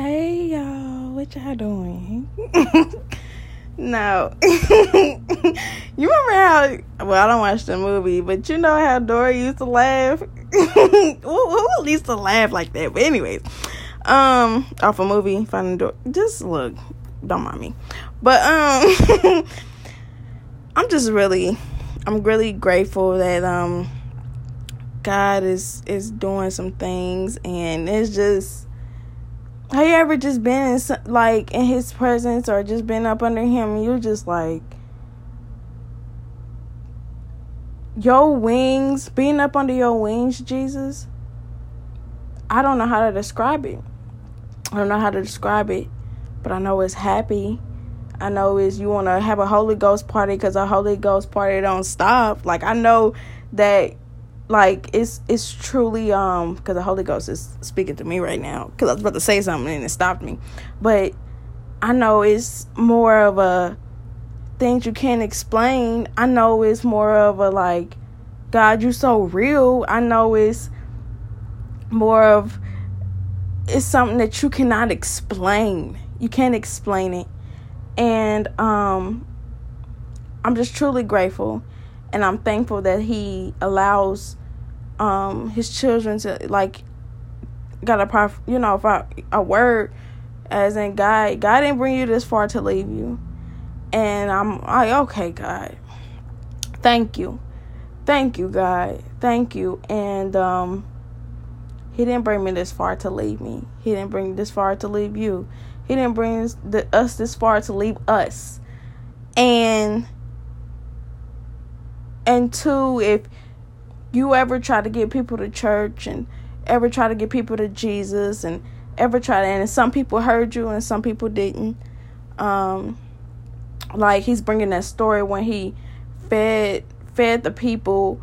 Hey y'all, what y'all doing? no. you remember how well I don't watch the movie, but you know how Dory used to laugh? who, who used to laugh like that? But anyways, um off a movie, Finding Dory. Just look, don't mind me. But um I'm just really I'm really grateful that um God is is doing some things and it's just have you ever just been in like in his presence or just been up under him you're just like your wings being up under your wings jesus? I don't know how to describe it. I don't know how to describe it but i know it's happy. I know is you want to have a holy ghost party because a holy ghost party don't stop. Like i know that like it's it's truly um because the holy ghost is speaking to me right now because i was about to say something and it stopped me. But i know it's more of a things you can't explain. I know it's more of a like god you're so real. I know it's more of it's something that you cannot explain. You can't explain it. And um i'm just truly grateful and i'm thankful that he allows um his children to like got a prof you know a, word as in God God didn't bring you this far to leave you. And I'm like okay God. Thank you. Thank you God. Thank you. And um he didn't bring me this far to leave me. He didn't bring this far to leave you. He didn't bring us this far to leave us. And and two if you ever try to get people to church and ever try to get people to Jesus and ever try to and some people heard you and some people didn't um like he's bringing that story when he fed fed the people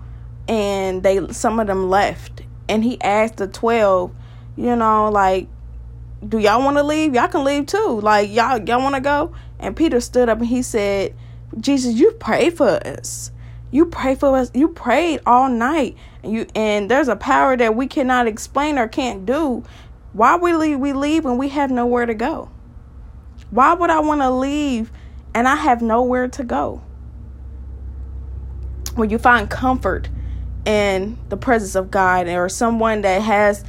and they some of them left. And he asked the 12 you know like do y'all want to leave? Y'all can leave too. Like y'all y'all want to go? And peter stood up and he said jesus you pray for us you pray for us. You prayed all night. And you and there's a power that we cannot explain or can't do. Why would we, we leave when we have nowhere to go? Why would I want to leave and I have nowhere to go? When you find comfort in the presence of God or someone that has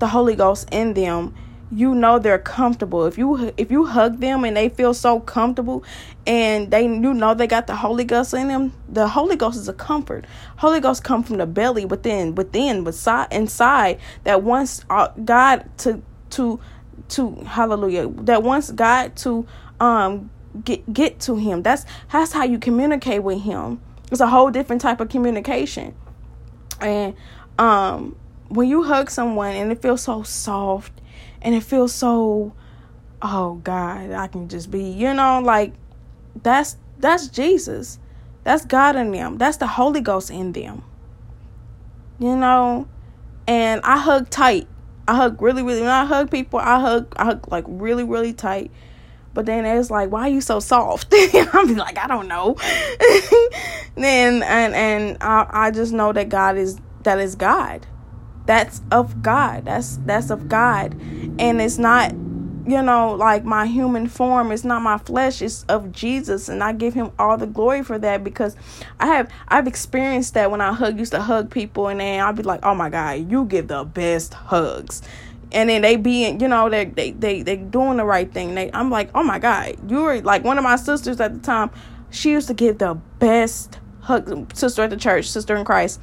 the Holy Ghost in them, you know they're comfortable. If you if you hug them and they feel so comfortable and they you know they got the Holy Ghost in them, the Holy Ghost is a comfort. Holy Ghost come from the belly within within beside inside that wants uh, God to to to hallelujah that wants God to um get get to him. That's that's how you communicate with him. It's a whole different type of communication. And um when you hug someone and it feels so soft and it feels so oh god i can just be you know like that's that's jesus. That's god in them. That's the holy ghost in them. You know? And i hug tight. I hug really really when i hug people i hug i hug like really really tight. But then it's like why are you so soft? I'm like i don't know. Then and and I, I just know that god is that is god that's of God. That's that's of God. And it's not you know, like my human form is not my flesh, it's of Jesus and I give him all the glory for that because I have I've experienced that when I hug used to hug people and then I'll be like, Oh my God, you give the best hugs. And then they be you know, they they they they doing the right thing. They I'm like, Oh my God, you were like one of my sisters at the time, she used to give the best hug sister at the church, sister in Christ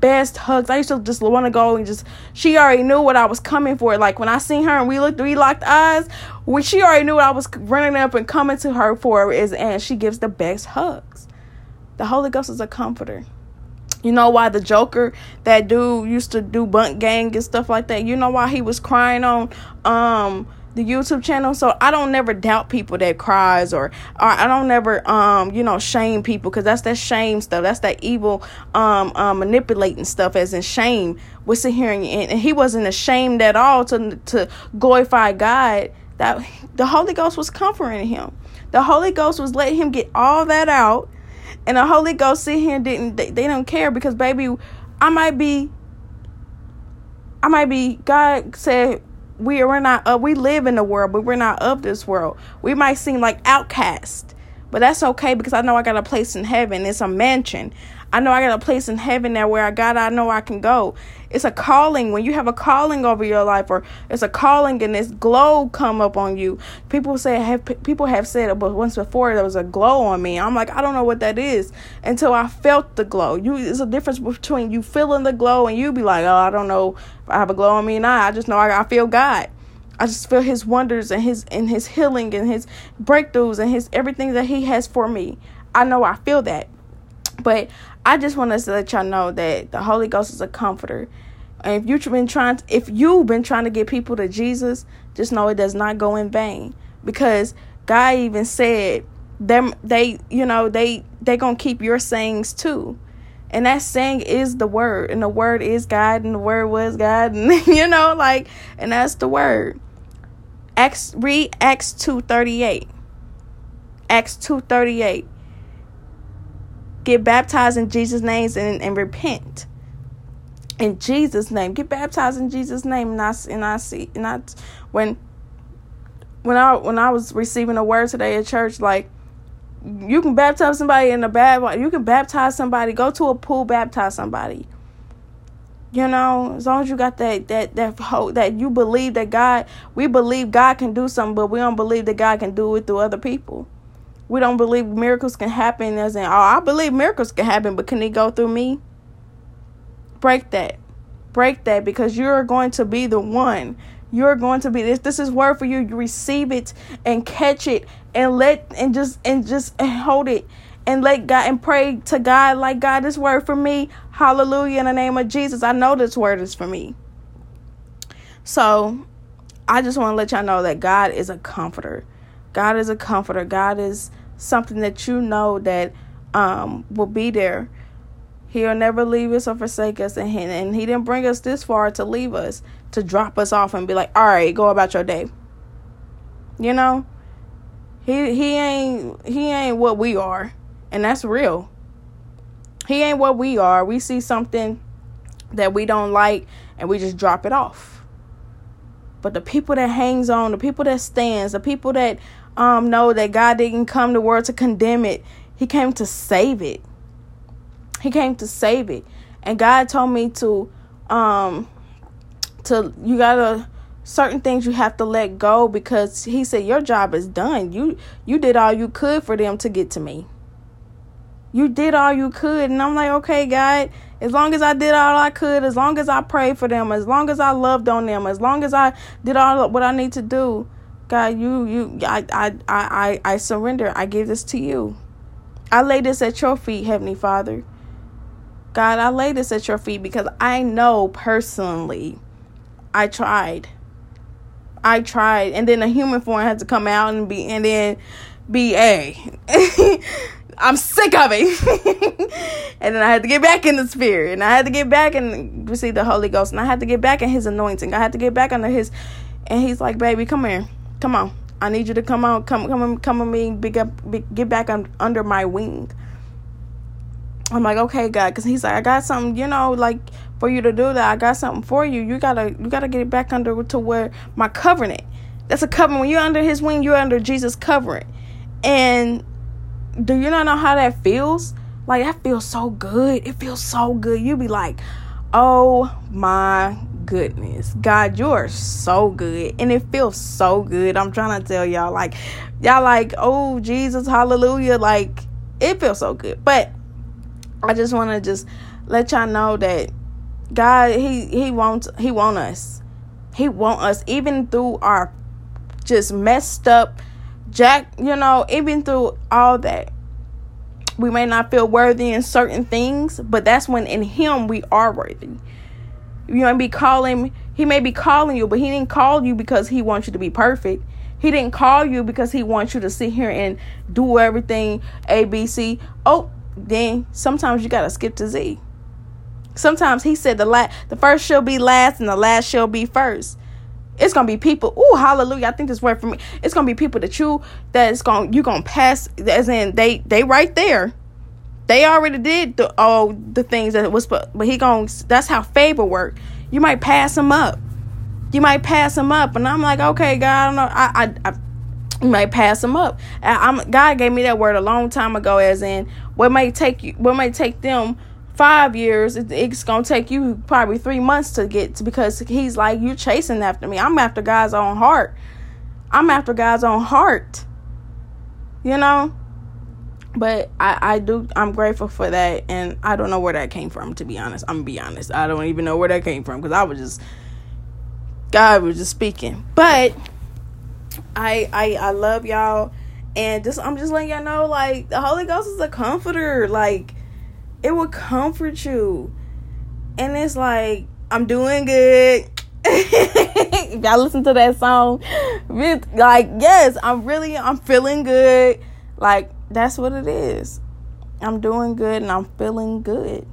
best hugs. I used to just want to go and just. She already knew what I was coming for. Like when I seen her and we looked, we locked eyes. When she already knew what I was running up and coming to her for is, and she gives the best hugs. The Holy Ghost is a comforter. You know why the Joker, that dude used to do bunk gang and stuff like that. You know why he was crying on um the YouTube channel. So I don't never doubt people that cries or, or I don't never um you know shame people because that's that shame stuff. That's that evil um, um manipulating stuff as in shame. We're sitting here and, and he wasn't ashamed at all to to glorify God. That the Holy Ghost was comforting him. The Holy Ghost was letting him get all that out, and the Holy Ghost sit here didn't they, they don't care because baby, I might be I might be God said we we're not uh, we live in the world, but we're not of this world. We might seem like outcast, but that's okay because I know I got a place in heaven. It's a mansion. I know I got a place in heaven there where I got I know I can go. It's a calling when you have a calling over your life or it's a calling and this glow come up on you. People say have people have said but once before there was a glow on me. I'm like I don't know what that is until I felt the glow. You it's a difference between you feeling the glow and you be like, "Oh, I don't know if I have a glow on me or not. I just know I, I feel God." I just feel his wonders and his and his healing and his breakthroughs and his everything that he has for me. I know I feel that. But I just want to let y'all know that the Holy Ghost is a comforter. And if you've been trying to, if you've been trying to get people to Jesus, just know it does not go in vain. Because God even said them they you know they they gonna keep your sayings too. And that saying is the word, and the word is God, and the word was God, and you know, like, and that's the word. Acts read Acts two thirty eight. Acts two thirty eight get baptized in Jesus' name and, and repent in Jesus' name. Get baptized in Jesus' name. And I and I see and I when when I when I was receiving a word today at church, like you can baptize somebody in a bad you can baptize somebody, go to a pool, baptize somebody. You know, as long as you got that that that hope that you believe that God, we believe God can do something, but we don't believe that God can do it through other people we don't believe miracles can happen as in oh I believe miracles can happen, but can they go through me? Break that. Break that because you're going to be the one. You're going to be this this is word for you. You receive it and catch it and let and just and just hold it and let God and pray to God like God this word for me. Hallelujah in the name of Jesus. I know this word is for me. So I just want to let y'all know that God is a comforter. God is a comforter. God is something that you know that um, will be there. He'll never leave us or forsake us, and he, and he didn't bring us this far to leave us, to drop us off and be like, "All right, go about your day." You know, he he ain't he ain't what we are, and that's real. He ain't what we are. We see something that we don't like, and we just drop it off. But the people that hangs on, the people that stands, the people that um, know that God didn't come to world to condemn it. He came to save it. He came to save it. And God told me to um to you gotta certain things you have to let go because he said your job is done. You you did all you could for them to get to me. You did all you could and I'm like, "Okay, God, as long as I did all I could, as long as I prayed for them, as long as I loved on them, as long as I did all what I need to do, God, you you I I I I surrender. I give this to you. I lay this at your feet, Heavenly Father. God, I lay this at your feet because I know personally I tried. I tried. And then a human form had to come out and be and then be a I'm sick of it. and then I had to get back in the spirit. And I had to get back and receive the Holy Ghost. And I had to get back in his anointing. I had to get back under his and he's like, baby, come here. Come on. I need you to come on, come, come, come with me, big up, get back on, under my wing. I'm like, okay, God, because he's like, I got something, you know, like for you to do that. I got something for you. You gotta, you gotta get it back under to where my covenant. That's a covenant. When you're under His wing, you're under Jesus' covering. And do you not know how that feels? Like that feels so good. It feels so good. You be like, oh my goodness. God, you are so good. And it feels so good. I'm trying to tell y'all, like, y'all like, oh, Jesus, hallelujah. Like, it feels so good. But I just want to just let y'all know that God, He He wants He want us. He want us even through our just messed up jack, you know, even through all that. We may not feel worthy in certain things, but that's when in Him we are worthy. You might be calling, he may be calling you, but he didn't call you because he wants you to be perfect. He didn't call you because he wants you to sit here and do everything A, B, C. Oh, then sometimes you gotta skip to Z. Sometimes he said the last, the first shall be last, and the last shall be first. It's gonna be people. Oh, hallelujah! I think this word for me. It's gonna be people that you that is gonna you gonna pass. As in they they right there. They already did the, all the things that was, but he going. That's how favor work. You might pass them up. you might pass him up, and I'm like, okay, God, I don't know, I, I, I you might pass him up. I'm, God gave me that word a long time ago, as in what may take you, what may take them five years, it's gonna take you probably three months to get to because He's like you're chasing after me. I'm after God's own heart. I'm after God's own heart. You know, but I I do I'm grateful for that, and I don't know where that came from. To be honest, I'm gonna be honest. I don't even know where that came from because I was just God was just speaking, but. I I I love y'all and just I'm just letting y'all know like the Holy Ghost is a comforter. Like it will comfort you. And it's like I'm doing good. if y'all listen to that song, like yes, I'm really I'm feeling good. Like that's what it is. I'm doing good and I'm feeling good.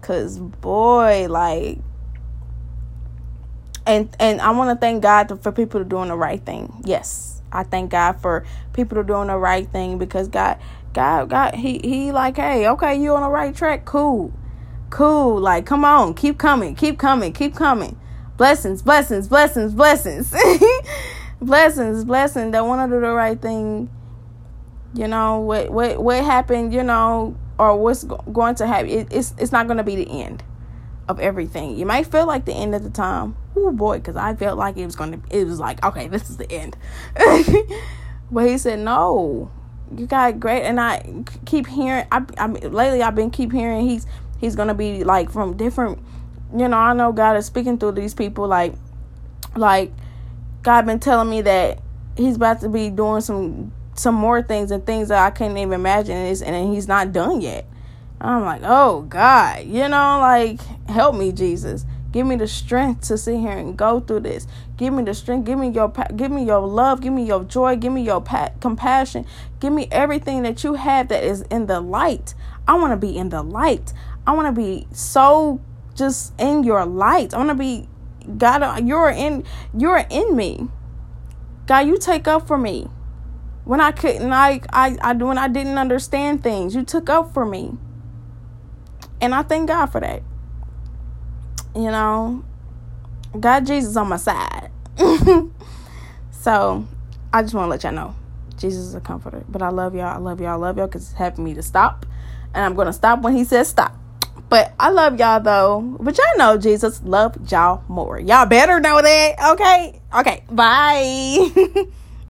Cause boy, like and and I want to thank God for people doing the right thing. Yes, I thank God for people doing the right thing because God, God, God, he he like, hey, okay, you on the right track, cool, cool. Like, come on, keep coming, keep coming, keep coming. Blessings, blessings, blessings, blessings, blessings, blessings. That want to do the right thing. You know what what what happened? You know, or what's going to happen? It, it's it's not going to be the end of everything. You might feel like the end at the time. Oh boy, because I felt like it was gonna. It was like okay, this is the end. but he said no. You got great, and I keep hearing. I, I lately I've been keep hearing he's he's gonna be like from different. You know, I know God is speaking through these people. Like, like God been telling me that He's about to be doing some some more things and things that I couldn't even imagine. And, and He's not done yet. I'm like, oh God, you know, like help me, Jesus. Give me the strength to sit here and go through this. Give me the strength. Give me your give me your love. Give me your joy. Give me your pa- compassion. Give me everything that you have that is in the light. I want to be in the light. I want to be so just in your light. I want to be God. You're in. You're in me. God, you take up for me when I couldn't. I I I when I didn't understand things. You took up for me. And I thank God for that. You know, God Jesus on my side. so I just want to let y'all know Jesus is a comforter. But I love y'all. I love y'all. I love y'all because it's helping me to stop. And I'm going to stop when he says stop. But I love y'all though. But y'all know Jesus love y'all more. Y'all better know that. Okay? Okay. Bye.